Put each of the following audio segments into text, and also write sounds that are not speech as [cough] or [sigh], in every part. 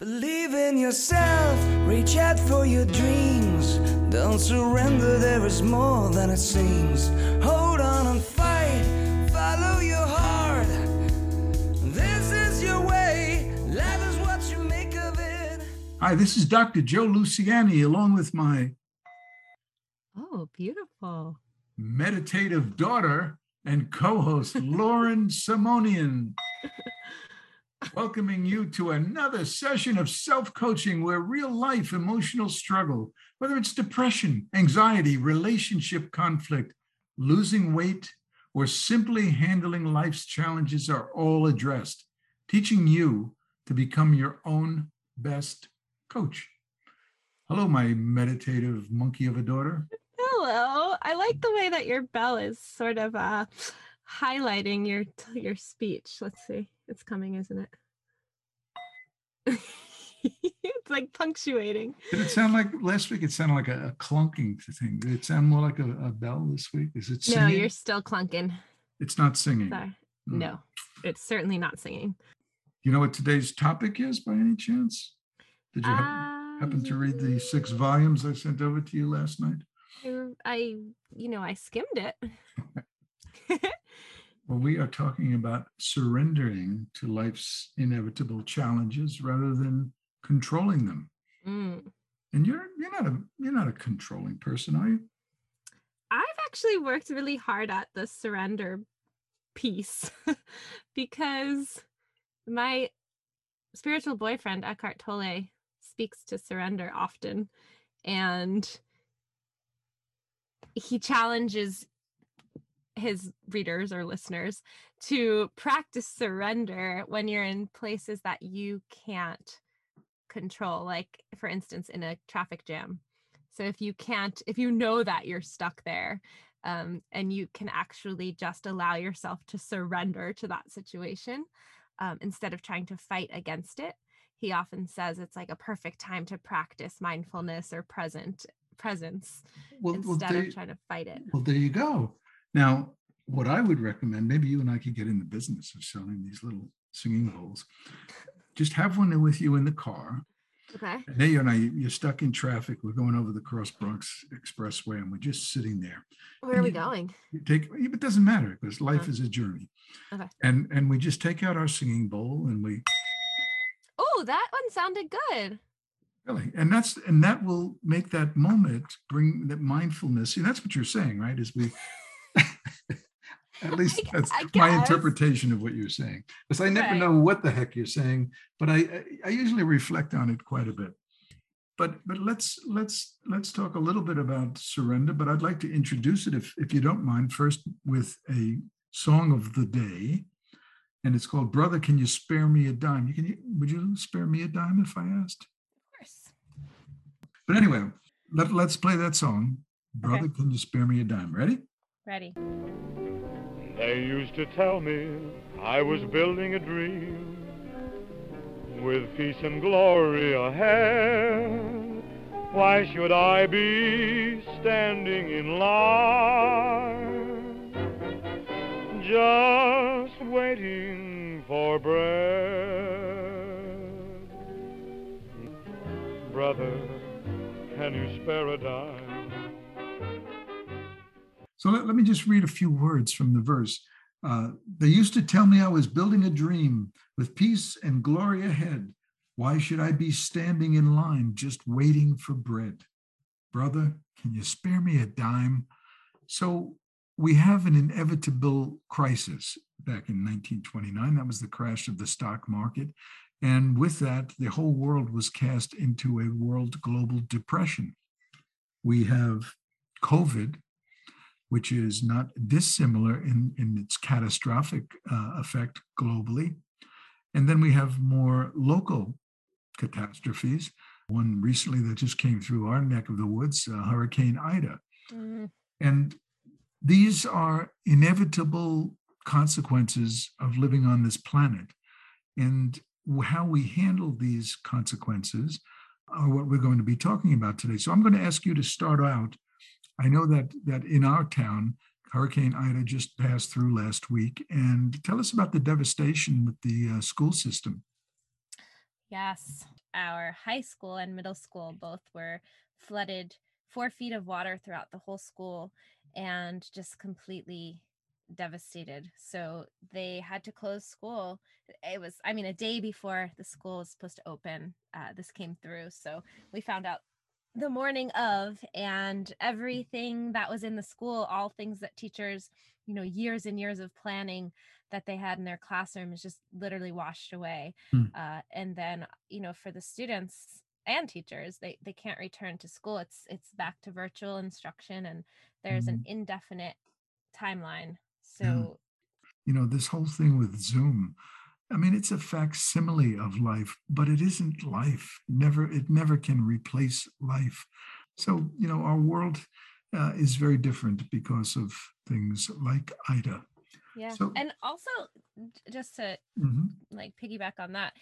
Believe in yourself, reach out for your dreams. Don't surrender, there is more than it seems. Hold on and fight, follow your heart. This is your way, life is what you make of it. Hi, this is Dr. Joe Luciani, along with my Oh, beautiful. meditative daughter and co host, Lauren [laughs] Simonian. Welcoming you to another session of self coaching where real life emotional struggle, whether it's depression, anxiety, relationship conflict, losing weight, or simply handling life's challenges, are all addressed, teaching you to become your own best coach. Hello, my meditative monkey of a daughter. Hello. I like the way that your bell is sort of uh highlighting your your speech. Let's see. It's coming, isn't it? [laughs] it's like punctuating. Did it sound like last week? It sounded like a, a clunking thing. Did it sound more like a, a bell this week? Is it singing? No, you're still clunking. It's not singing. Sorry. Mm. No, it's certainly not singing. You know what today's topic is by any chance? Did you hap- happen to read the six volumes I sent over to you last night? I, I, you know, I skimmed it. [laughs] Well, we are talking about surrendering to life's inevitable challenges rather than controlling them. Mm. And you're you're not a you're not a controlling person, are you? I've actually worked really hard at the surrender piece [laughs] because my spiritual boyfriend, Eckhart Tolle, speaks to surrender often. And he challenges his readers or listeners to practice surrender when you're in places that you can't control, like, for instance, in a traffic jam. So if you can't, if you know that you're stuck there, um, and you can actually just allow yourself to surrender to that situation um, instead of trying to fight against it. He often says it's like a perfect time to practice mindfulness or present presence Well, well, instead there, of trying to fight it. well, there you go. Now, what I would recommend, maybe you and I could get in the business of selling these little singing bowls. Just have one with you in the car. Okay. And there you and I, you're stuck in traffic. We're going over the Cross Bronx Expressway and we're just sitting there. Where are we you- going? You take it doesn't matter because life Uh-huh. is a journey. Okay. And and we just take out our singing bowl and we Oh, that one sounded good. really and that's and that will make that moment bring that mindfulness. See, that's what you're saying, right? Is we at least I- that's I my interpretation of what you're saying. Because I never Right. know what the heck you're saying, but I I- I usually reflect on it quite a bit. But but let's let's let's talk a little bit about surrender. But I'd like to introduce it, if if you don't mind, first with a song of the day, and it's called "Brother, Can You Spare Me a Dime?" You can would you spare me a dime if I asked? Of course. But anyway, let, let's play that song. Brother, can you spare me a dime? Ready? Ready. They used to tell me I was building a dream with peace and glory ahead. Why should I be standing in line just waiting for bread? Brother, can you spare a dime? So let, let me just read a few words from the verse. Uh, they used to tell me I was building a dream with peace and glory ahead. Why should I be standing in line just waiting for bread? Brother, can you spare me a dime? So we have an inevitable crisis back in 1929. That was the crash of the stock market. And with that, the whole world was cast into a world global depression. We have COVID, which is not dissimilar in, in its catastrophic uh, effect globally. And then we have more local catastrophes. One recently that just came through our neck of the woods, uh, Hurricane Ida. Mm, And these are inevitable consequences of living on this planet. And how we handle these consequences are what we're going to be talking about today. So I'm going to ask you to start out. I know that that in our town, Hurricane Ida just passed through last week, and tell us about the devastation with the uh, school system. Yes. our high school and middle school both were flooded four feet of water throughout the whole school and just completely devastated. So they had to close school. It was, I mean, a day before the school was supposed to open, uh, this came through. So we found out the morning of, and everything that was in the school, all things that teachers, you know, years and years of planning that they had in their classroom is just literally washed away. Hmm. Uh, and then, you know, for the students, and teachers they they can't return to school it's it's back to virtual instruction and there's an indefinite timeline so You know, this whole thing with Zoom, I mean, it's a facsimile of life, but it isn't life. Never, it never can replace life. So, you know, our world uh, is very different because of things like Ida. yeah So- and also just to Mhm. like piggyback on that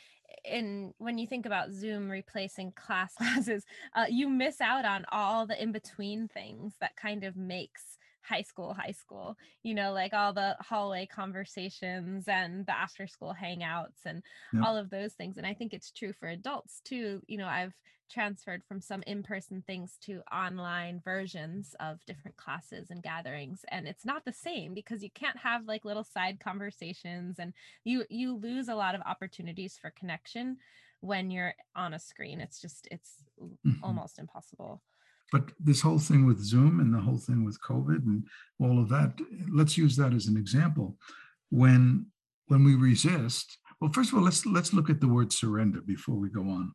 and when you think about zoom replacing class [laughs] classes uh, you miss out on all the in-between things that kind of makes high school high school you know like all the hallway conversations and the after school hangouts and Yep. all of those things and i think it's true for adults too you know i've transferred from some in-person things to online versions of different classes and gatherings and it's not the same because you can't have like little side conversations and you you lose a lot of opportunities for connection when you're on a screen it's just it's Mhm. almost impossible But this whole thing with Zoom and the whole thing with COVID and all of that, let's use that as an example. When when we resist, well, first of all, let's let's look at the word surrender before we go on.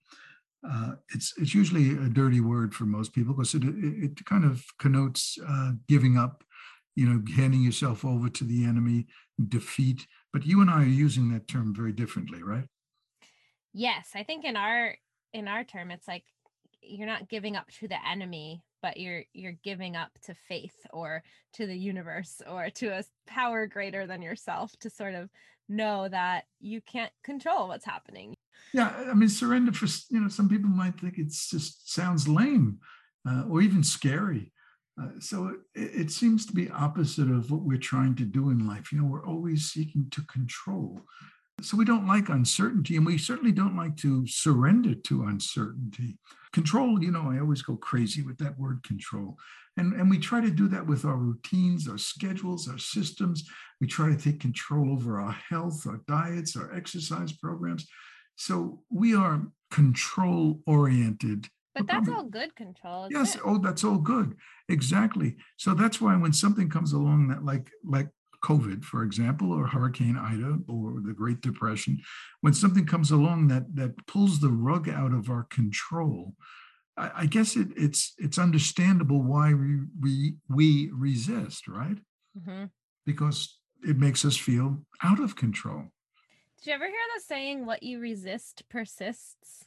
Uh, it's it's usually a dirty word for most people because it, it, it kind of connotes uh, giving up, you know, handing yourself over to the enemy, defeat. But you and I are using that term very differently, right? yes i think in our in our term it's like you're not giving up to the enemy but you're you're giving up to faith or to the universe or to a power greater than yourself to sort of know that you can't control what's happening Yeah, I mean, surrender for you know some people might think it's just sounds lame uh, or even scary. Uh, so it, it seems to be opposite of what we're trying to do in life. You know, we're always seeking to control. So we don't like uncertainty, and we certainly don't like to surrender to uncertainty. Control, you know, I always go crazy with that word control. And, and we try to do that with our routines, our schedules, our systems. We try to take control over our health, our diets, our exercise programs. So we are control oriented. but that's all good control Yes. it? Oh, that's all good. Exactly. So that's why when something comes along that like like COVID, for example, or Hurricane Ida or the Great Depression, when something comes along that that pulls the rug out of our control, I, I guess it, it's it's understandable why we, we we resist, right? Mhm. Because it makes us feel out of control. did you ever hear the saying what you resist persists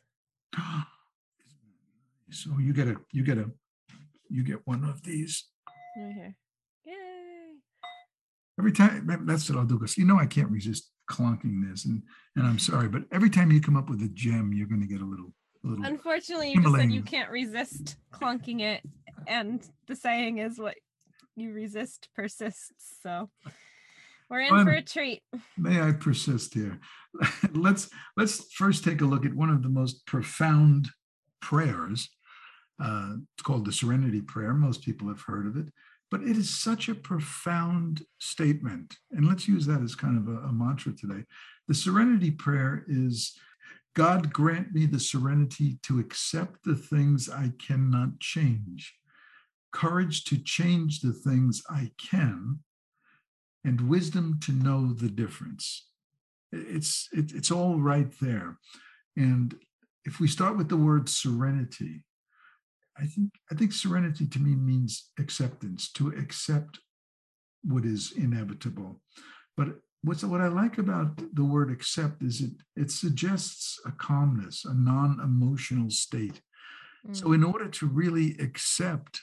[gasps] So you get a you get a you get one of these Right here. Every time that's what I'll do because you know I can't resist clunking this and and I'm sorry but every time you come up with a gem you're going to get a little a little Unfortunately, you just said you can't resist clunking it, and the saying is what you resist persists. So we're in for a treat. may I persist here [laughs] let's let's first take a look at one of the most profound prayers uh, it's called the serenity prayer most people have heard of it but it is such a profound statement and let's use that as kind of a, a mantra today. The serenity prayer is god grant me the serenity to accept the things i cannot change courage to change the things i can and wisdom to know the difference. It's it, it's all right there. And if we start with the word serenity i think i think serenity to me means acceptance to accept what is inevitable. But what's what i like about the word accept is it it suggests a calmness a non-emotional state. So, mm. in order to really accept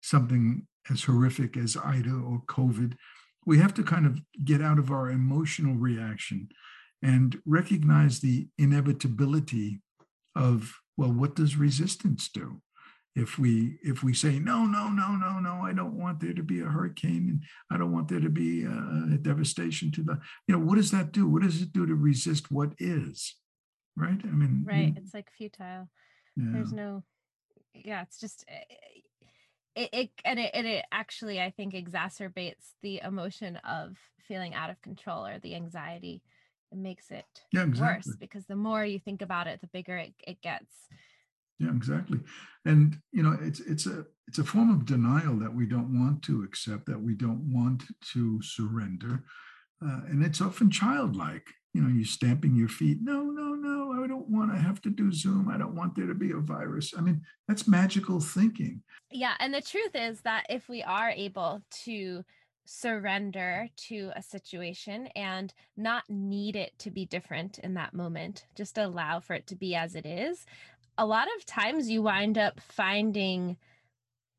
something as horrific as Ida or COVID, we have to kind of get out of our emotional reaction and recognize the inevitability of, well, what does resistance do? If we if we say no no no no no I don't want there to be a hurricane and I don't want there to be a, a devastation to the you know what does that do what does it do to resist what is right? I mean, right you- it's like futile yeah. there's no yeah it's just eh, it, it and it and it actually i think exacerbates the emotion of feeling out of control or the anxiety it makes it yeah, exactly. worse because the more you think about it the bigger it, it gets Yeah, exactly. And you know, it's it's a it's a form of denial that we don't want to accept, that we don't want to surrender, uh, and it's often childlike. You know, you're stamping your feet. No, no, no. I don't want to have to do Zoom. I don't want there to be a virus. I mean, that's magical thinking. yeah and the truth is that if we are able to surrender to a situation and not need it to be different in that moment just allow for it to be as it is a lot of times you wind up finding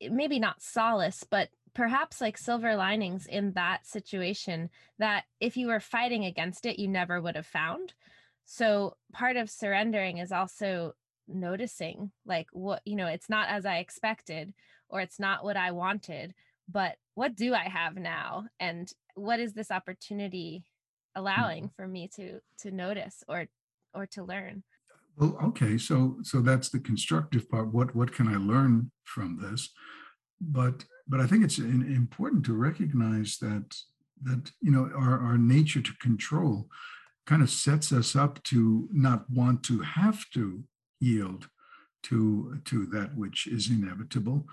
eh, maybe not solace but perhaps like silver linings in that situation that if you were fighting against it you never would have found. So part of surrendering is also noticing like what you know it's not as i expected or it's not what i wanted but what do i have now? And what is this opportunity allowing for me to to notice or or to learn Well, okay, so so that's the constructive part. What what can I learn from this? But but I think it's important to recognize that that you know our, our nature to control kind of sets us up to not want to have to yield to to that which is inevitable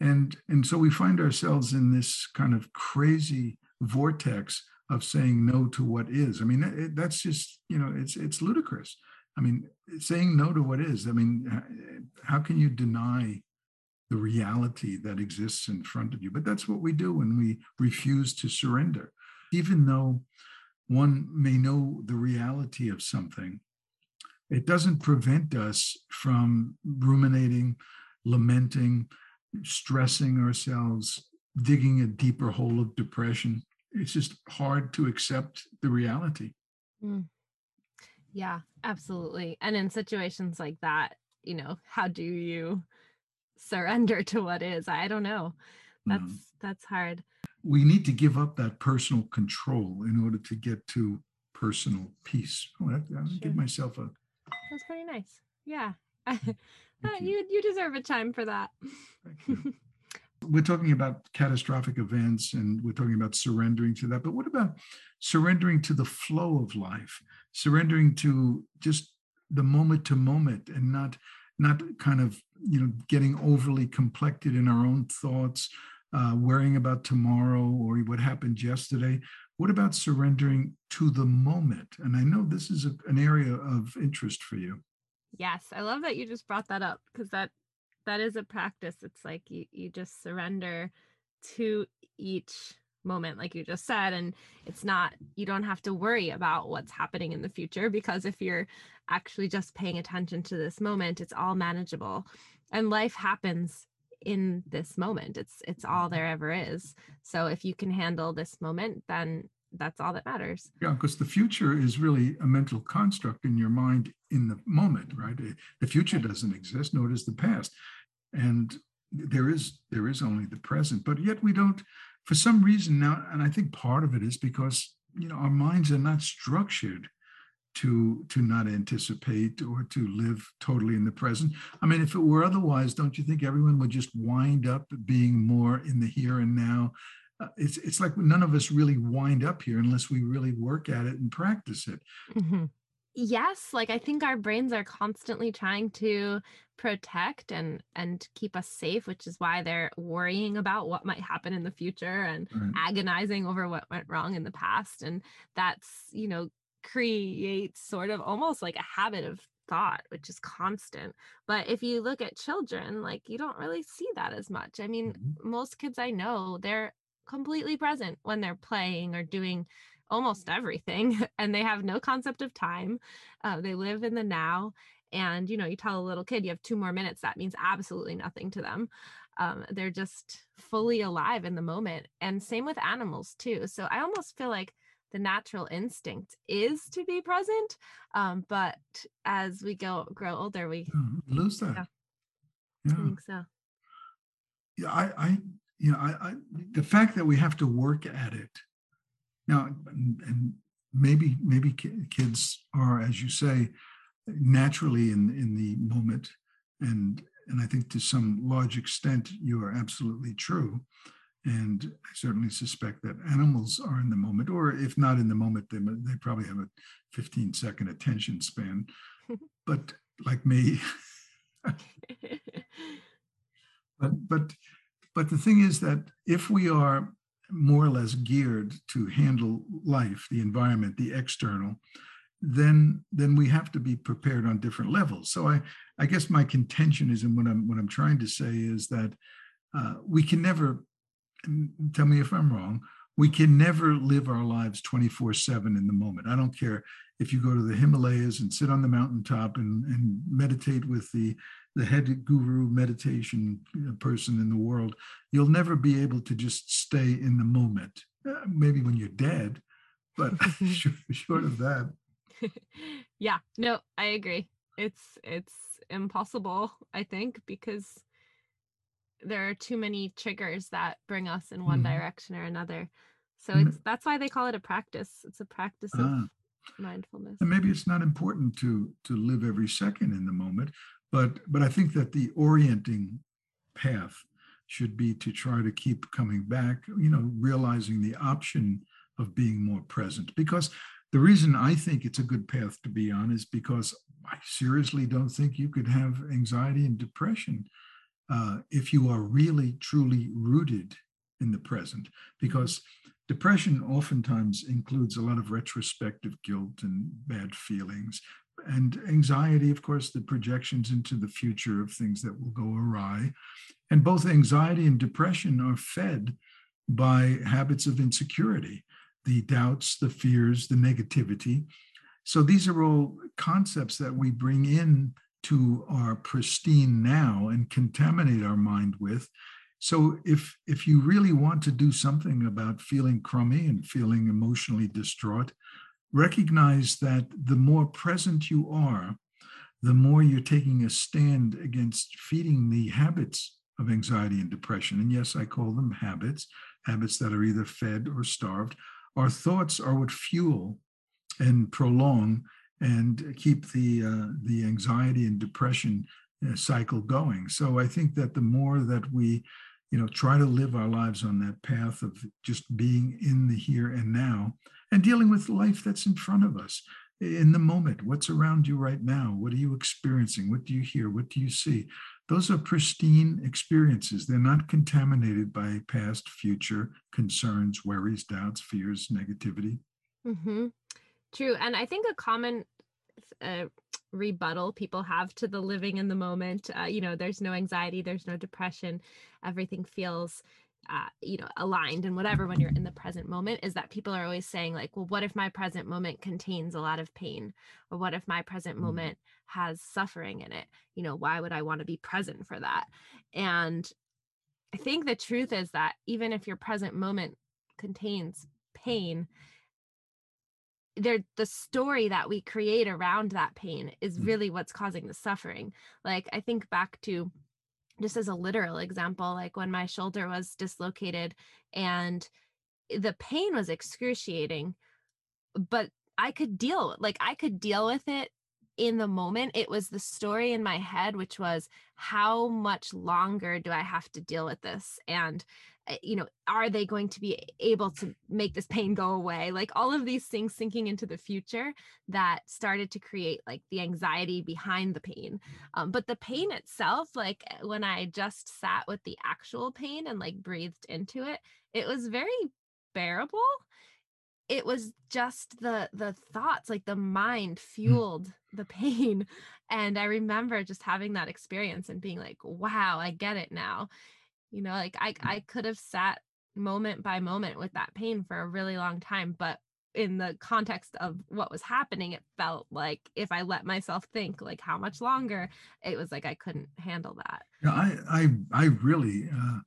and and so we find ourselves in this kind of crazy vortex of saying no to what is i mean that's just you know it's it's ludicrous i mean saying no to what is i mean how can you deny the reality that exists in front of you? But that's what we do when we refuse to surrender. Even though one may know the reality of something it doesn't prevent us from ruminating lamenting stressing ourselves digging a deeper hole of depression. It's just hard to accept the reality. Mm. Yeah, absolutely. And in situations like that, you know, how do you surrender to what is? I don't know. That's Mhm. that's hard. we need to give up that personal control in order to get to personal peace. Oh, that, I'll Sure. give myself a That's pretty nice. Yeah. [laughs] You. you you deserve a chime for that. [laughs] We're talking about catastrophic events and we're talking about surrendering to that. But what about surrendering to the flow of life, surrendering to just the moment to moment and not not kind of you know getting overly complected in our own thoughts, uh, worrying about tomorrow or what happened yesterday. What about surrendering to the moment? And I know this is a, an area of interest for you. Yes, I love that you just brought that up because that that is a practice. It's like you you just surrender to each moment like you just said and it's not you don't have to worry about what's happening in the future because if you're actually just paying attention to this moment it's all manageable. And life happens in this moment. It's it's all there ever is. So if you can handle this moment then that's all that matters. Yeah, because the future is really a mental construct in your mind in the moment, right? Uh, The future doesn't exist, nor does the past, and there is there is only the present. But yet we don't, for some reason now, and I think part of it is because you know our minds are not structured to to not anticipate or to live totally in the present. I mean, if it were otherwise, don't you think everyone would just wind up being more in the here and now? Uh, it's it's like none of us really wind up here unless we really work at it and practice it. Yes like i think our brains are constantly trying to protect and and keep us safe which is why they're worrying about what might happen in the future and Right. agonizing over what went wrong in the past and that's you know creates sort of almost like a habit of thought which is constant but if you look at children like you don't really see that as much i mean Mhm. most kids i know they're completely present when they're playing or doing almost everything [laughs] and they have no concept of time uh, they live in the now and you know you tell a little kid you have two more minutes that means absolutely nothing to them um, they're just fully alive in the moment and same with animals too so i almost feel like the natural instinct is to be present um, but as we go grow older we Yeah, lose that. Yeah. Yeah. I think so yeah, I, I, you know, I, I, the fact that we have to work at it now, and, maybe, maybe kids are, as you say, naturally in in the moment, and and I think to some large extent you are absolutely true. And I certainly suspect that animals are in the moment, or if not in the moment, they, they probably have a 15 second attention span. [laughs] but like me, [laughs] [laughs] but but but the thing is that if we are more or less geared to handle life, the environment, the external, then then we have to be prepared on different levels. So I I guess my contention is, and what I'm what I'm trying to say is that uh, we can never tell me if I'm wrong. We can never live our lives 24 7 in the moment. I don't care if you go to the Himalayas and sit on the mountaintop and, and meditate with the, the head guru meditation person in the world, you'll never be able to just stay in the moment. Uh, maybe when you're dead, but [laughs] [laughs] short of that. [laughs] yeah, no, I agree. It's it's impossible, I think, because there are too many triggers that bring us in one mm-hmm. direction or another. So it's that's why they call it a practice. It's a practice of ah. mindfulness. And maybe it's not important to to live every second in the moment, but but I think that the orienting path should be to try to keep coming back, you know, realizing the option of being more present. Because the reason I think it's a good path to be on is because I seriously don't think you could have anxiety and depression uh, if you are really truly rooted in the present because depression oftentimes includes a lot of retrospective guilt and bad feelings and anxiety of course the projections into the future of things that will go awry. And both anxiety and depression are fed by habits of insecurity the doubts the fears the negativity. So these are all concepts that we bring in to our pristine now and contaminate our mind with. So if if you really want to do something about feeling crummy and feeling emotionally distraught recognize that the more present you are the more you're taking a stand against feeding the habits of anxiety and depression and yes i call them habits habits that are either fed or starved our thoughts are what fuel and prolong and keep the uh, the anxiety and depression uh, cycle going. So I think that the more that we, you know, try to live our lives on that path of just being in the here and now and dealing with life that's in front of us in the moment. What's around you right now? What are you experiencing? What do you hear? What do you see? Those are pristine experiences. They're not contaminated by past, future concerns, worries, doubts, fears, negativity. Mm-hmm. True. And I think a common uh, rebuttal people have to the living in the moment, uh, you know, there's no anxiety, there's no depression, everything feels uh, you know aligned and whatever when you're in the present moment is that people are always saying like well what if my present moment contains a lot of pain or what if my present mm. moment has suffering in it you know why would i want to be present for that and i think the truth is that even if your present moment contains pain there the story that we create around that pain is mm. really what's causing the suffering like i think back to just as a literal example like when my shoulder was dislocated and the pain was excruciating but i could deal like i could deal with it in the moment it was the story in my head which was how much longer do i have to deal with this? And Eh, you know are they going to be able to make this pain go away? Like all of these things sinking into the future that started to create like the anxiety behind the pain. Um, but the pain itself like eh, when i just sat with the actual pain and like breathed into it it was very bearable it was just the the thoughts like the mind mm. fueled the pain [laughs] and i remember just having that experience and being like wow i get it now you know like i mm. i could have sat moment by moment with that pain for a really long time but in the context of what was happening it felt like if i let myself think like how much longer it was like i couldn't handle that yeah i i i really uh,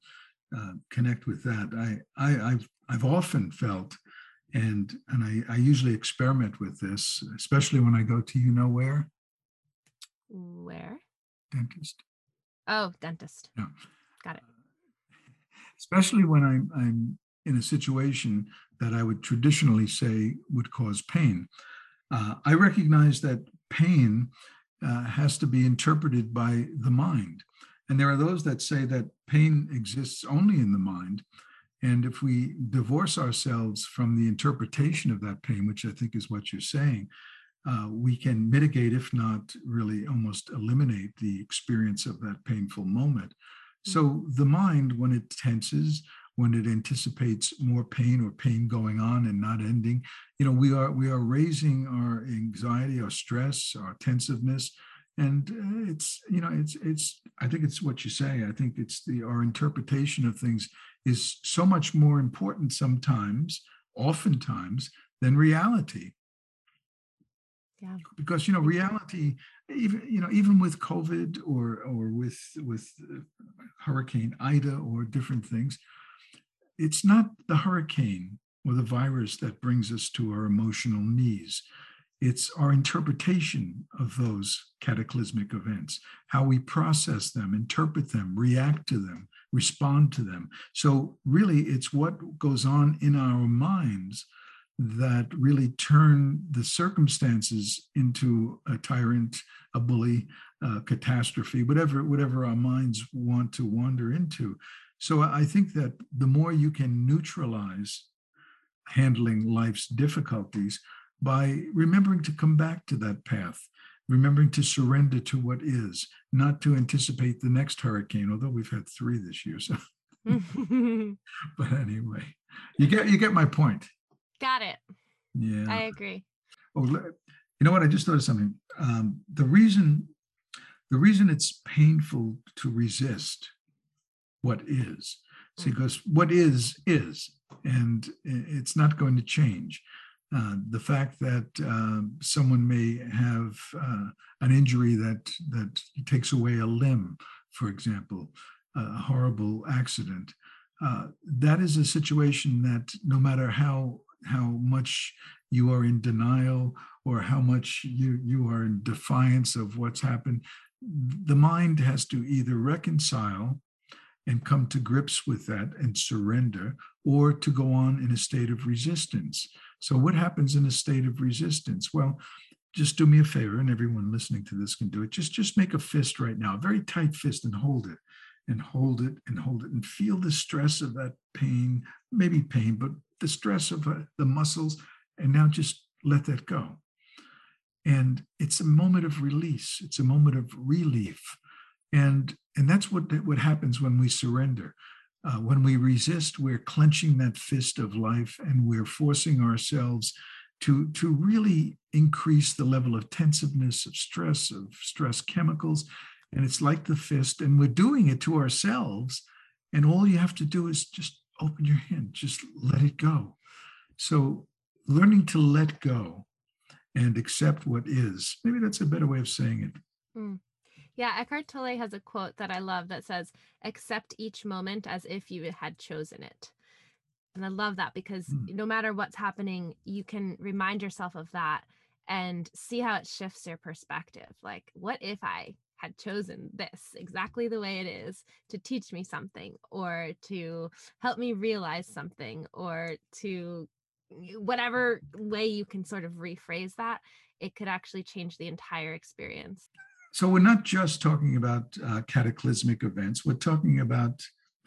uh, connect with that I, I i've i've often felt and and i i usually experiment with this especially when i go to you know where where dentist oh dentist yeah got it [laughs] especially when I'm, I'm in a situation that I would traditionally say would cause pain. Uh, I recognize that pain uh, has to be interpreted by the mind. And there are those that say that pain exists only in the mind. And if we divorce ourselves from the interpretation of that pain, which I think is what you're saying, uh, we can mitigate, if not really almost eliminate the experience of that painful moment. So mm-hmm. the mind, when it tenses, when it anticipates more pain or pain going on and not ending, you know, we are we are raising our anxiety, our stress, our tensiveness, and uh, it's you know it's it's I think it's what you say. I think it's the our interpretation of things is so much more important sometimes, oftentimes, than reality. Yeah. Because you know reality even you know even with covid or or with with uh, hurricane ida or different things it's not the hurricane or the virus that brings us to our emotional knees. It's our interpretation of those cataclysmic events how we process them interpret them react to them respond to them so really it's what goes on in our minds that really turn the circumstances into a tyrant, a bully, a catastrophe, whatever whatever our minds want to wander into. So I think that the more you can neutralize handling life's difficulties by remembering to come back to that path, remembering to surrender to what is, not to anticipate the next hurricane, although we've had three this year. So [laughs] [laughs] but anyway, you get you get my point. Got it. Yeah. I agree. Oh, you know what? I just thought of something. Um, the reason, the reason it's painful to resist what is, see, mm. because what is is, and it's not going to change. Uh, the fact that uh, someone may have uh, an injury that that takes away a limb, for example, a horrible accident, uh, that is a situation that no matter how how much you are in denial or how much you you are in defiance of what's happened the mind has to either reconcile and come to grips with that and surrender or to go on in a state of resistance so what happens in a state of resistance well just do me a favor and everyone listening to this can do it just just make a fist right now a very tight fist and hold it and hold it and hold it and feel the stress of that pain maybe pain but the stress of uh, the muscles, and now just let that go. And it's a moment of release. It's a moment of relief, and and that's what what happens when we surrender. Uh, when we resist, we're clenching that fist of life, and we're forcing ourselves to to really increase the level of tensiveness, of stress, of stress chemicals, and it's like the fist, and we're doing it to ourselves. And all you have to do is just open your hand, just let it go. So, learning to let go and accept what is, maybe that's a better way of saying it. Mm. Yeah, Eckhart Tolle has a quote that I love that says, accept each moment as if you had chosen it. And I love that because mm. no matter what's happening, you can remind yourself of that and see how it shifts your perspective. Like, what if I had chosen this exactly the way it is to teach me something or to help me realize something or to whatever way you can sort of rephrase that, it could actually change the entire experience. So we're not just talking about uh, cataclysmic events, we're talking about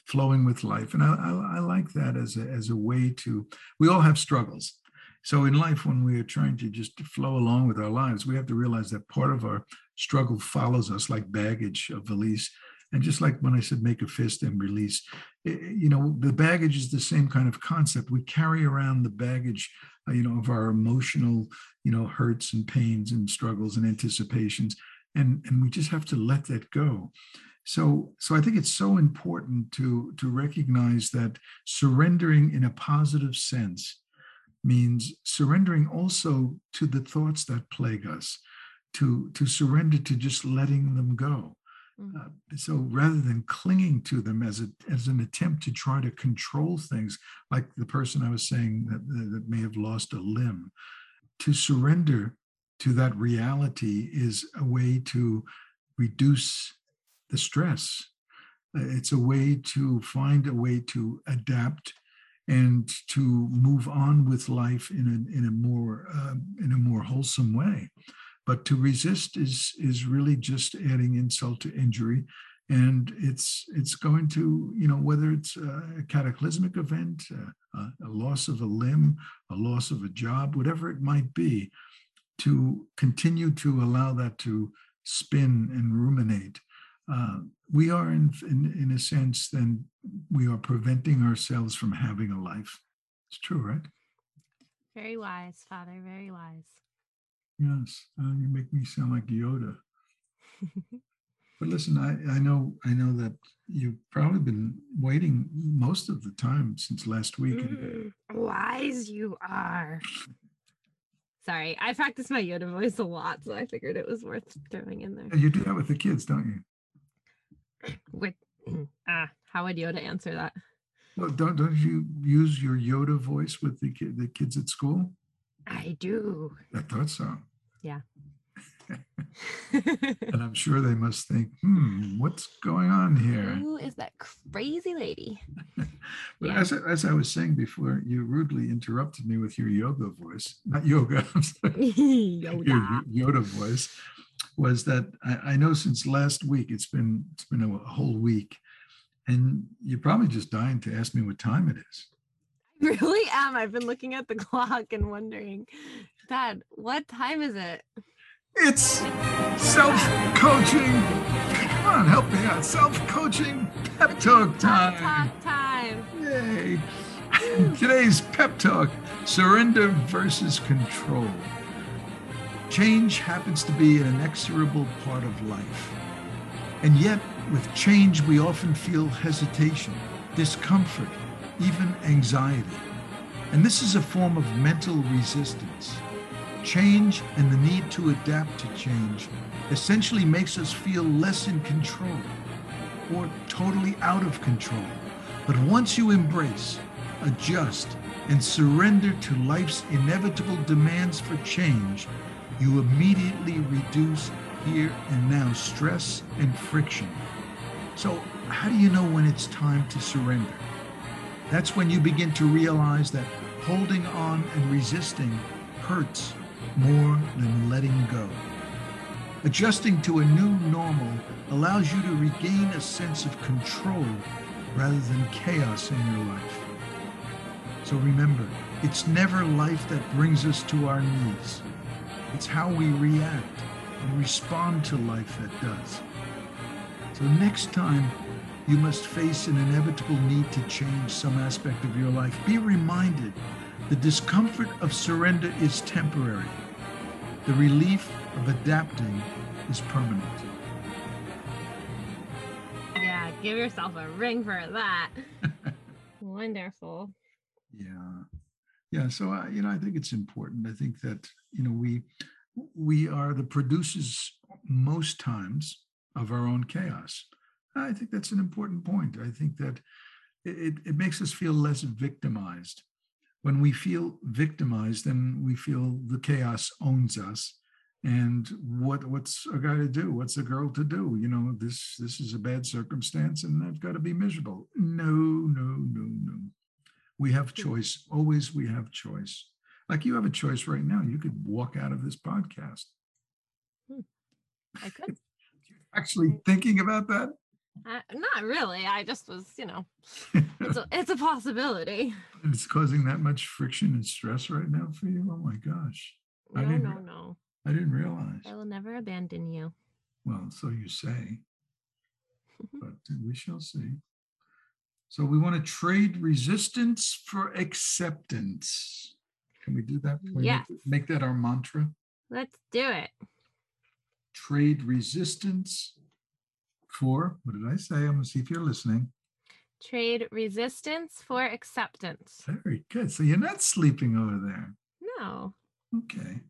flowing with life. And I, I, I like that as a, as a way to, we all have struggles. So in life, when we are trying to just flow along with our lives, we have to realize that part of our struggle follows us like baggage, a valise. And just like when I said make a fist and release, it, eh, eh, you know, the baggage is the same kind of concept. We carry around the baggage, uh, you know, of our emotional, you know, hurts and pains and struggles and anticipations. And, and we just have to let that go. So, so I think it's so important to, to recognize that surrendering in a positive sense means surrendering also to the thoughts that plague us, to, to surrender to just letting them go. Mm-hmm. Uh, so rather than clinging to them as, a, as an attempt to try to control things, like the person I was saying that, that may have lost a limb, to surrender to that reality is a way to reduce the stress. Uh, it's a way to find a way to adapt and to move on with life in a, in a more uh, in a more wholesome way. but to resist is is really just adding insult to injury and it's it's going to you know whether it's a cataclysmic event a, a, loss of a limb a loss of a job whatever it might be to continue to allow that to spin and ruminate. Uh, we are in, in in a sense then we are preventing ourselves from having a life. It's true right? Very wise father very wise. Yes uh, you make me sound like yoda. [laughs] But listen, I, I know I know that you've probably been waiting most of the time since last week. Mm, wise you are. Sorry, I practice my Yoda voice a lot, so I figured it was worth throwing in there. You do that with the kids, don't you? [clears throat] With [clears throat] ah, how would Yoda answer that? Well, don't don't you use your Yoda voice with the the kids at school? I do. I thought so. Yeah. And I'm sure they must think, hmm, what's going on here? Who is that crazy lady? [laughs] but yeah. as, as I was saying before, you rudely interrupted me with your yoga voice, not yoga, [laughs] [laughs] Yoda. your Yoda voice. Was that I, I, know since last week it's been it's been a, a whole week, and you're probably just dying to ask me what time it is. I really am. I've been looking at the clock and wondering, Dad, what time is it? It's self coaching. Come on, help me out. Self coaching pep talk time. Pep talk time. Yay. [laughs] Today's pep talk surrender versus control. Change happens to be an inexorable part of life. And yet, with change, we often feel hesitation, discomfort, even anxiety. And this is a form of mental resistance. Change and the need to adapt to change essentially makes us feel less in control or totally out of control. But once you embrace, adjust, and surrender to life's inevitable demands for change, you immediately reduce here and now stress and friction. So, how do you know when it's time to surrender? That's when you begin to realize that holding on and resisting hurts more than letting go. Adjusting to a new normal allows you to regain a sense of control rather than chaos in your life. So remember, it's never life that brings us to our knees. It's how we react and respond to life that does. So next time you must face an inevitable need to change some aspect of your life, be reminded the discomfort of surrender is temporary the relief of adapting is permanent. Yeah, give yourself a ring for that. [laughs] Wonderful. Yeah. Yeah, so uh, you know, I think it's important. I think that you know we we are the producers most times of our own chaos. I think that's an important point. I think that it, it makes us feel less victimized when we feel victimized, then we feel the chaos owns us. And what what's a guy to do? What's a girl to do? You know, this this is a bad circumstance, and I've got to be miserable. No, no, no, no. We have hmm. choice. Always, we have choice. Like you have a choice right now. You could walk out of this podcast. Hmm. I could. [laughs] Actually, thinking about that. Uh, not really. I just was, you know, it's a, [laughs] it's a possibility. It's causing that much friction and stress right now for you. Oh my gosh. No, I didn't, no, no. I didn't realize. I will never abandon you. Well, so you say, [laughs] but we shall see. So we want to trade resistance for acceptance. Can we do that? Can yes. Make, make that our mantra? Let's do it. Trade resistance for, what did I say? I'm going to see if you're listening. Trade resistance for acceptance. Very good. So you're not sleeping over there. No. Okay.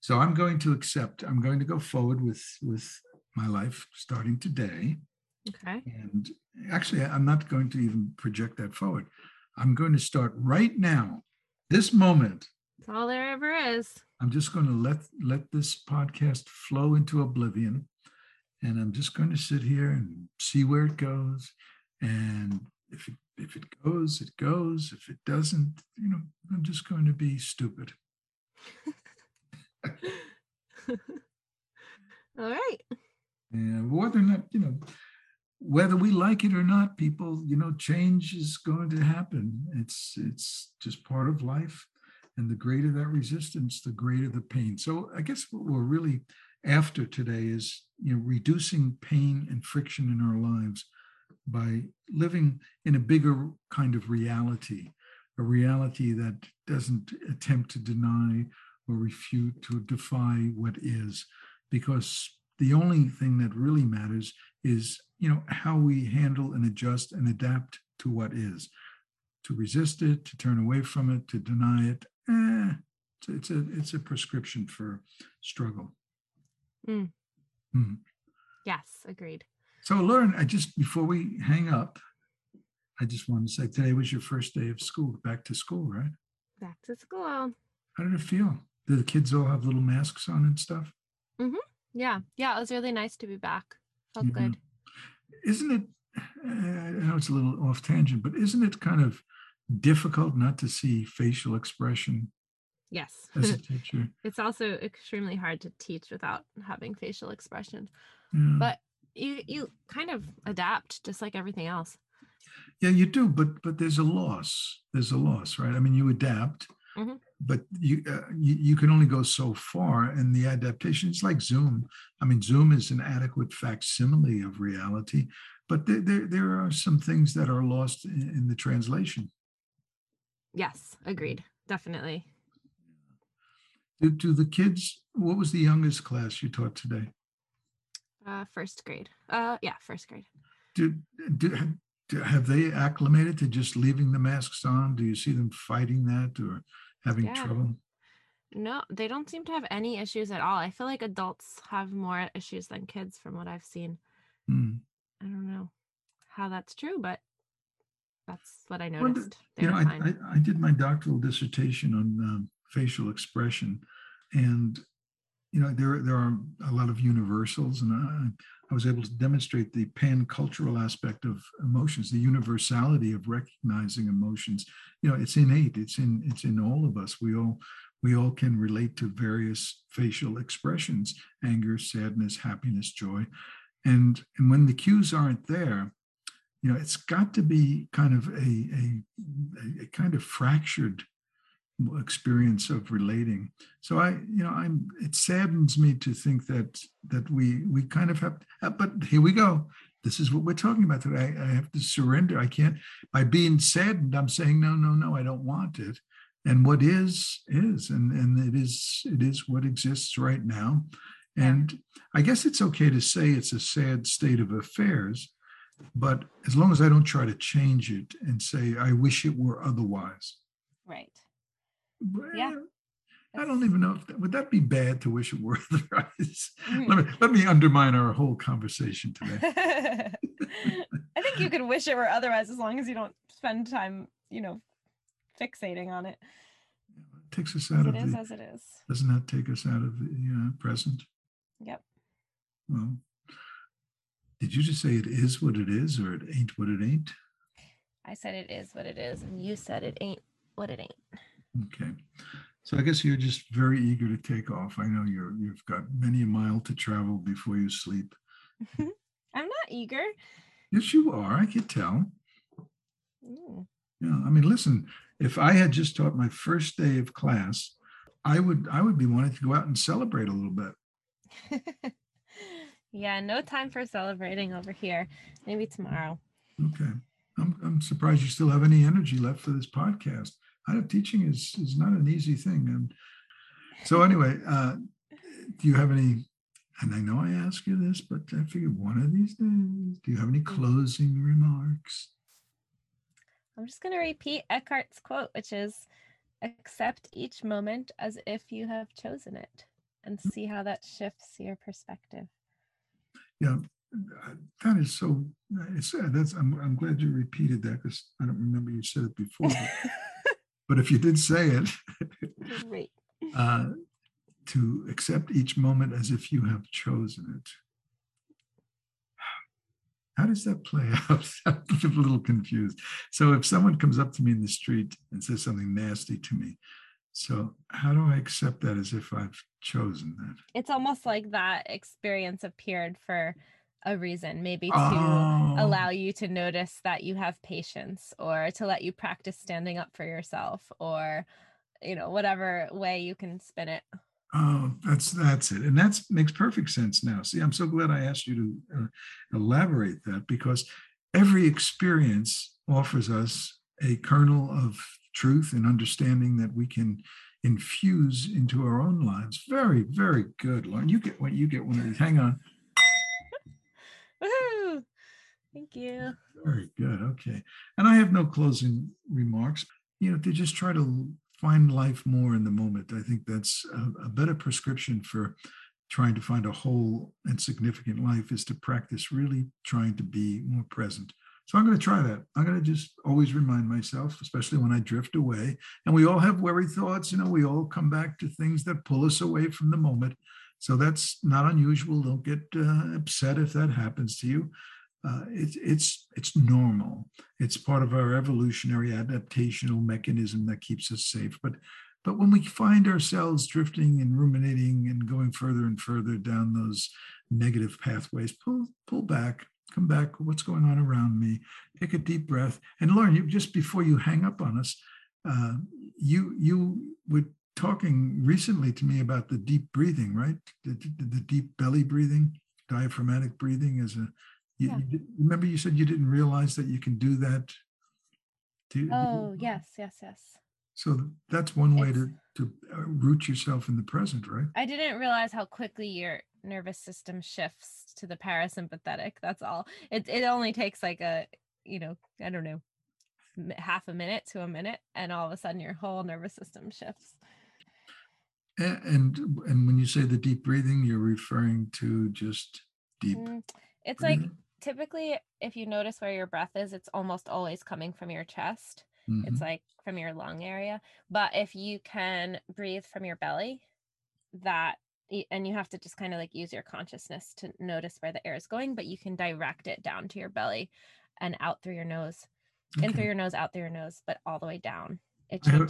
So I'm going to accept, I'm going to go forward with with my life starting today. Okay. And actually, I'm not going to even project that forward. I'm going to start right now, this moment. That's all there ever is. I'm just going to let let this podcast flow into oblivion and I'm just going to sit here and see where it goes. And if it, if it goes, it goes. If it doesn't, you know, I'm just going to be stupid. [laughs] All right. And whether or not, you know, whether we like it or not, people, you know, change is going to happen. It's it's just part of life. And the greater that resistance, the greater the pain. So I guess what we're really after today is you know reducing pain and friction in our lives by living in a bigger kind of reality, a reality that doesn't attempt to deny or refute to defy what is, because the only thing that really matters is you know how we handle and adjust and adapt to what is. To resist it to turn away from it to deny it eh, it's, a it's a prescription for struggle Mm. Mhm. Yes, agreed. so lauren i just before we hang up i just wanted to say today was your first day of school back to school right Back to school. how did it feel do the kids all have little masks on and stuff Mm-hmm. Yeah. Yeah. It was really nice to be back. Felt good. isn't it uh, i know it's a little off tangent but isn't it kind of difficult not to see facial expression Yes. as a [laughs] teacher it's also extremely hard to teach without having facial expression. Yeah. But you you kind of adapt just like everything else. yeah you do but but there's a loss there's a loss right i mean you adapt Mhm. but you, uh, you you can only go so far and the adaptation is like zoom i mean zoom is an adequate facsimile of reality but there, there, there are some things that are lost in, in the translation Yes, agreed. Definitely. Do, do the kids what was the youngest class you taught today Uh first grade. Uh yeah, first grade. do, do, do have they acclimated to just leaving the masks on do you see them fighting that or having Yeah. trouble No, they don't seem to have any issues at all. I feel like adults have more issues than kids from what I've seen. Hmm. I don't know how that's true, but that's what I Well, the- noticed. They you know, I. I, I did my doctoral dissertation on um, facial expression, and you know there there are a lot of universals, and I, I was able to demonstrate the pan cultural aspect of emotions, the universality of recognizing emotions. You know, it's innate. It's in it's in all of us. We all we all can relate to various facial expressions: anger, sadness, happiness, joy, and and when the cues aren't there you know it's got to be kind of a, a- a kind of fractured experience of relating. So i you know i'm it saddens me to think that that we we kind of have uh, but here we go. This is what we're talking about today. I, I have to surrender. I can't by being saddened i'm saying no no no i don't want it. And what is is and and it is it is what exists right now. And i guess it's okay to say it's a sad state of affairs but as long as I don't try to change it and say, I wish it were otherwise. Right. Yeah. I don't even know if that, would that be bad to wish it were [laughs] otherwise. Mhm. let me let me undermine our whole conversation today. [laughs] I think you could wish it were otherwise as long as you don't spend time, you know, fixating on it. It takes us out it of is the as it is. doesn't that take us out of the uh, present? Yep. Well, did you just say it is what it is or it ain't what it ain't? I said it is what it is, and you said it ain't what it ain't. Okay. So I guess you're just very eager to take off. I know you're you've got many a mile to travel before you sleep. I'm not eager. Yes, you are. I can tell. Mm. Yeah. I mean, listen, if I had just taught my first day of class, I would I would be wanting to go out and celebrate a little bit. [laughs] yeah, no time for celebrating over here. Maybe tomorrow. Okay. I'm I'm surprised you still have any energy left for this podcast. I know teaching is is not an easy thing. And so anyway, uh, do you have any? And I know I ask you this, but I figured one of these days, do you have any closing remarks? I'm just going to repeat Eckhart's quote, which is accept each moment as if you have chosen it and see how that shifts your perspective. Yeah, uh, that is so. It's that's. I'm I'm glad you repeated that because I don't remember you said it before. [laughs] But, if you did say it, Great. [laughs] uh, to accept each moment as if you have chosen it. How does that play [laughs] out? I'm a little confused. So if someone comes up to me in the street and says something nasty to me, So, how do I accept that as if I've chosen that? It's almost like that experience appeared for a reason, maybe to Oh. allow you to notice that you have patience or to let you practice standing up for yourself or, you know, whatever way you can spin it. Oh, that's that's it, and that makes perfect sense now. See, I'm so glad I asked you to uh, elaborate that because every experience offers us a kernel of truth and understanding that we can infuse into our own lives. Very, very good, Lauren. You get what you get one of these. Hang on. Thank you. Very good. Okay. And I have no closing remarks. You know, to just try to find life more in the moment. I think that's a, a better prescription for trying to find a whole and significant life is to practice really trying to be more present. So I'm going to try that. I'm going to just always remind myself, especially when I drift away. And we all have worry thoughts. You know, we all come back to things that pull us away from the moment. So that's not unusual. Don't get uh, upset if that happens to you. Uh, it's it's it's normal. It's part of our evolutionary adaptational mechanism that keeps us safe. But but when we find ourselves drifting and ruminating and going further and further down those negative pathways, pull pull back, come back. What's going on around me? Take a deep breath and learn. You just before you hang up on us, uh, you you were talking recently to me about the deep breathing, right? The, the, deep belly breathing, diaphragmatic breathing as a you, Yeah. you remember you said you didn't realize that you can do that. Do- Oh, yes, yes, yes. So that's one way It's- to to uh, root yourself in the present, right? I didn't realize how quickly your nervous system shifts to the parasympathetic. That's all. It it only takes like a, you know, I don't know, half a minute to a minute, and all of a sudden your whole nervous system shifts. And and when you say the deep breathing, you're referring to just deep. Mm, It's like typically, if you notice where your breath is, it's almost always coming from your chest. Mhm. It's like from your lung area. But if you can breathe from your belly, that and you have to just kind of like use your consciousness to notice where the air is going, but you can direct it down to your belly and out through your nose, in through your nose, out through your nose, but all the way down. It I have-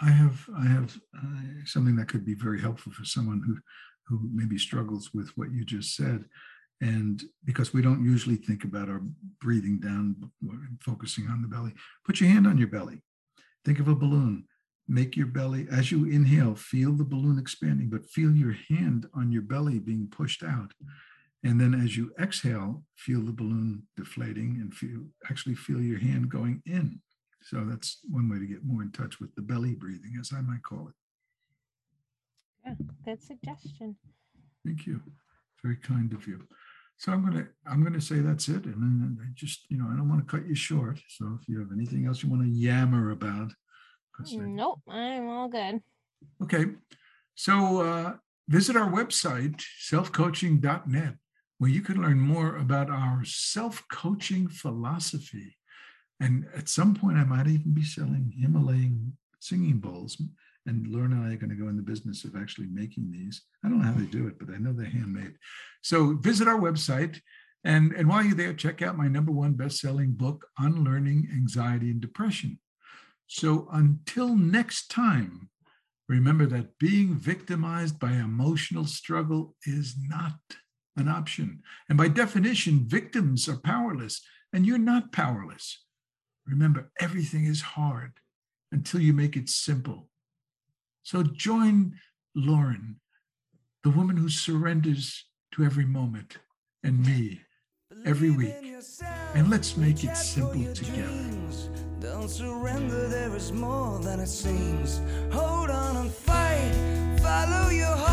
I have I have uh, something that could be very helpful for someone who who maybe struggles with what you just said, and because we don't usually think about our breathing down, focusing on the belly. Put your hand on your belly. Think of a balloon. Make your belly as you inhale, feel the balloon expanding, but feel your hand on your belly being pushed out. And then as you exhale, feel the balloon deflating and feel actually feel your hand going in. So that's one way to get more in touch with the belly breathing, as I might call it. Yeah, good suggestion. Thank you. Very kind of you. So I'm gonna I'm gonna say that's it, and then I just you know I don't want to cut you short. So if you have anything else you want to yammer about, 'cause I- Nope, I'm all good. Okay. So uh, visit our website, selfcoaching.net, where you can learn more about our self coaching philosophy. And at some point, I might even be selling Himalayan singing bowls. And Lauren and I are going to go in the business of actually making these. I don't know how they do it, but I know they're handmade. So visit our website. And, and while you're there, check out my number one best selling book, Unlearning Anxiety and Depression. So until next time, remember that being victimized by emotional struggle is not an option. And by definition, victims are powerless, and you're not powerless. Remember, everything is hard until you make it simple. So join Lauren, the woman who surrenders to every moment, and me every week. And let's make it simple together. Don't surrender, there is more than it seems. Hold on and fight, follow your heart.